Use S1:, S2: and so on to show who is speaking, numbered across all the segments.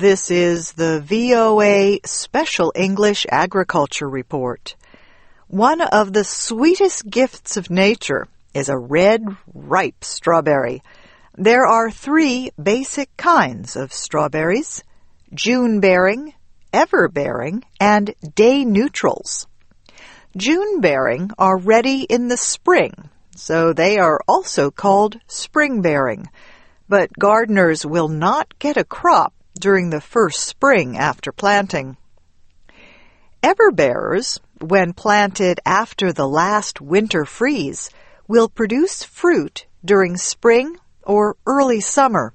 S1: This is the VOA Special English Agriculture Report. One of the sweetest gifts of nature is a red, ripe strawberry. There are three basic kinds of strawberries June bearing, ever bearing, and day neutrals. June bearing are ready in the spring, so they are also called spring bearing. But gardeners will not get a crop during the first spring after planting. Everbearers, when planted after the last winter freeze, will produce fruit during spring or early summer.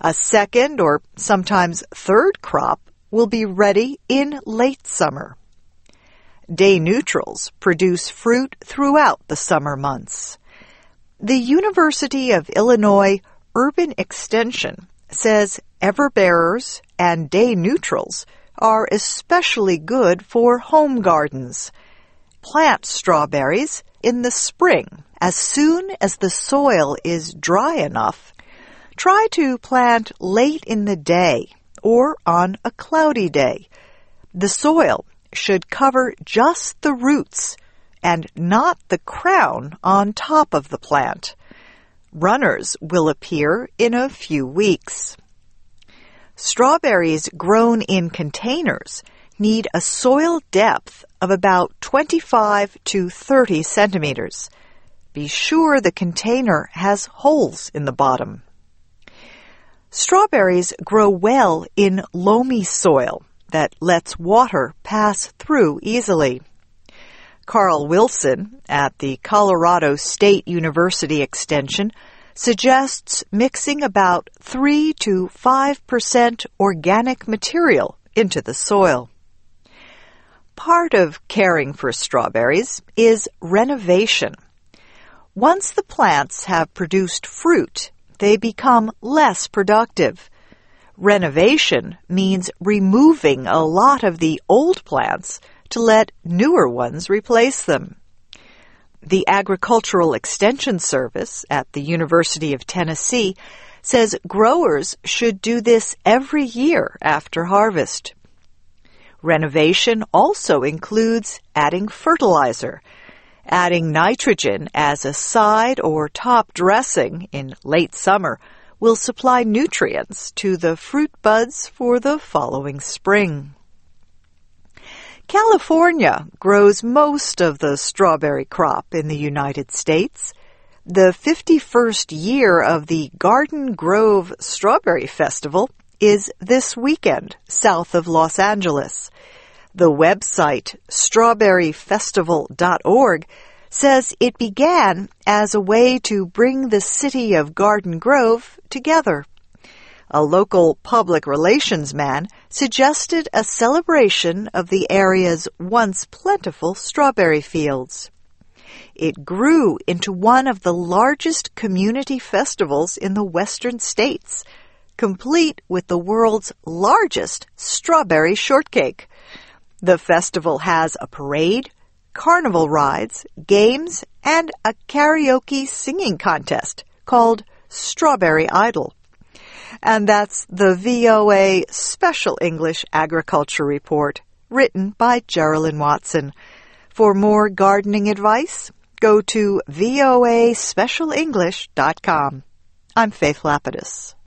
S1: A second or sometimes third crop will be ready in late summer. Day neutrals produce fruit throughout the summer months. The University of Illinois Urban Extension says everbearers and day neutrals are especially good for home gardens. Plant strawberries in the spring as soon as the soil is dry enough. Try to plant late in the day or on a cloudy day. The soil should cover just the roots and not the crown on top of the plant. Runners will appear in a few weeks. Strawberries grown in containers need a soil depth of about 25 to 30 centimeters. Be sure the container has holes in the bottom. Strawberries grow well in loamy soil that lets water pass through easily. Carl Wilson at the Colorado State University Extension suggests mixing about 3 to 5% organic material into the soil. Part of caring for strawberries is renovation. Once the plants have produced fruit, they become less productive. Renovation means removing a lot of the old plants to let newer ones replace them. The Agricultural Extension Service at the University of Tennessee says growers should do this every year after harvest. Renovation also includes adding fertilizer, adding nitrogen as a side or top dressing in late summer will supply nutrients to the fruit buds for the following spring. California grows most of the strawberry crop in the United States. The 51st year of the Garden Grove Strawberry Festival is this weekend south of Los Angeles. The website strawberryfestival.org says it began as a way to bring the city of Garden Grove together a local public relations man suggested a celebration of the area's once plentiful strawberry fields. It grew into one of the largest community festivals in the western states, complete with the world's largest strawberry shortcake. The festival has a parade, carnival rides, games, and a karaoke singing contest called Strawberry Idol. And that's the VOA Special English Agriculture Report, written by Geraldine Watson. For more gardening advice, go to voaspecialenglish.com. I'm Faith Lapidus.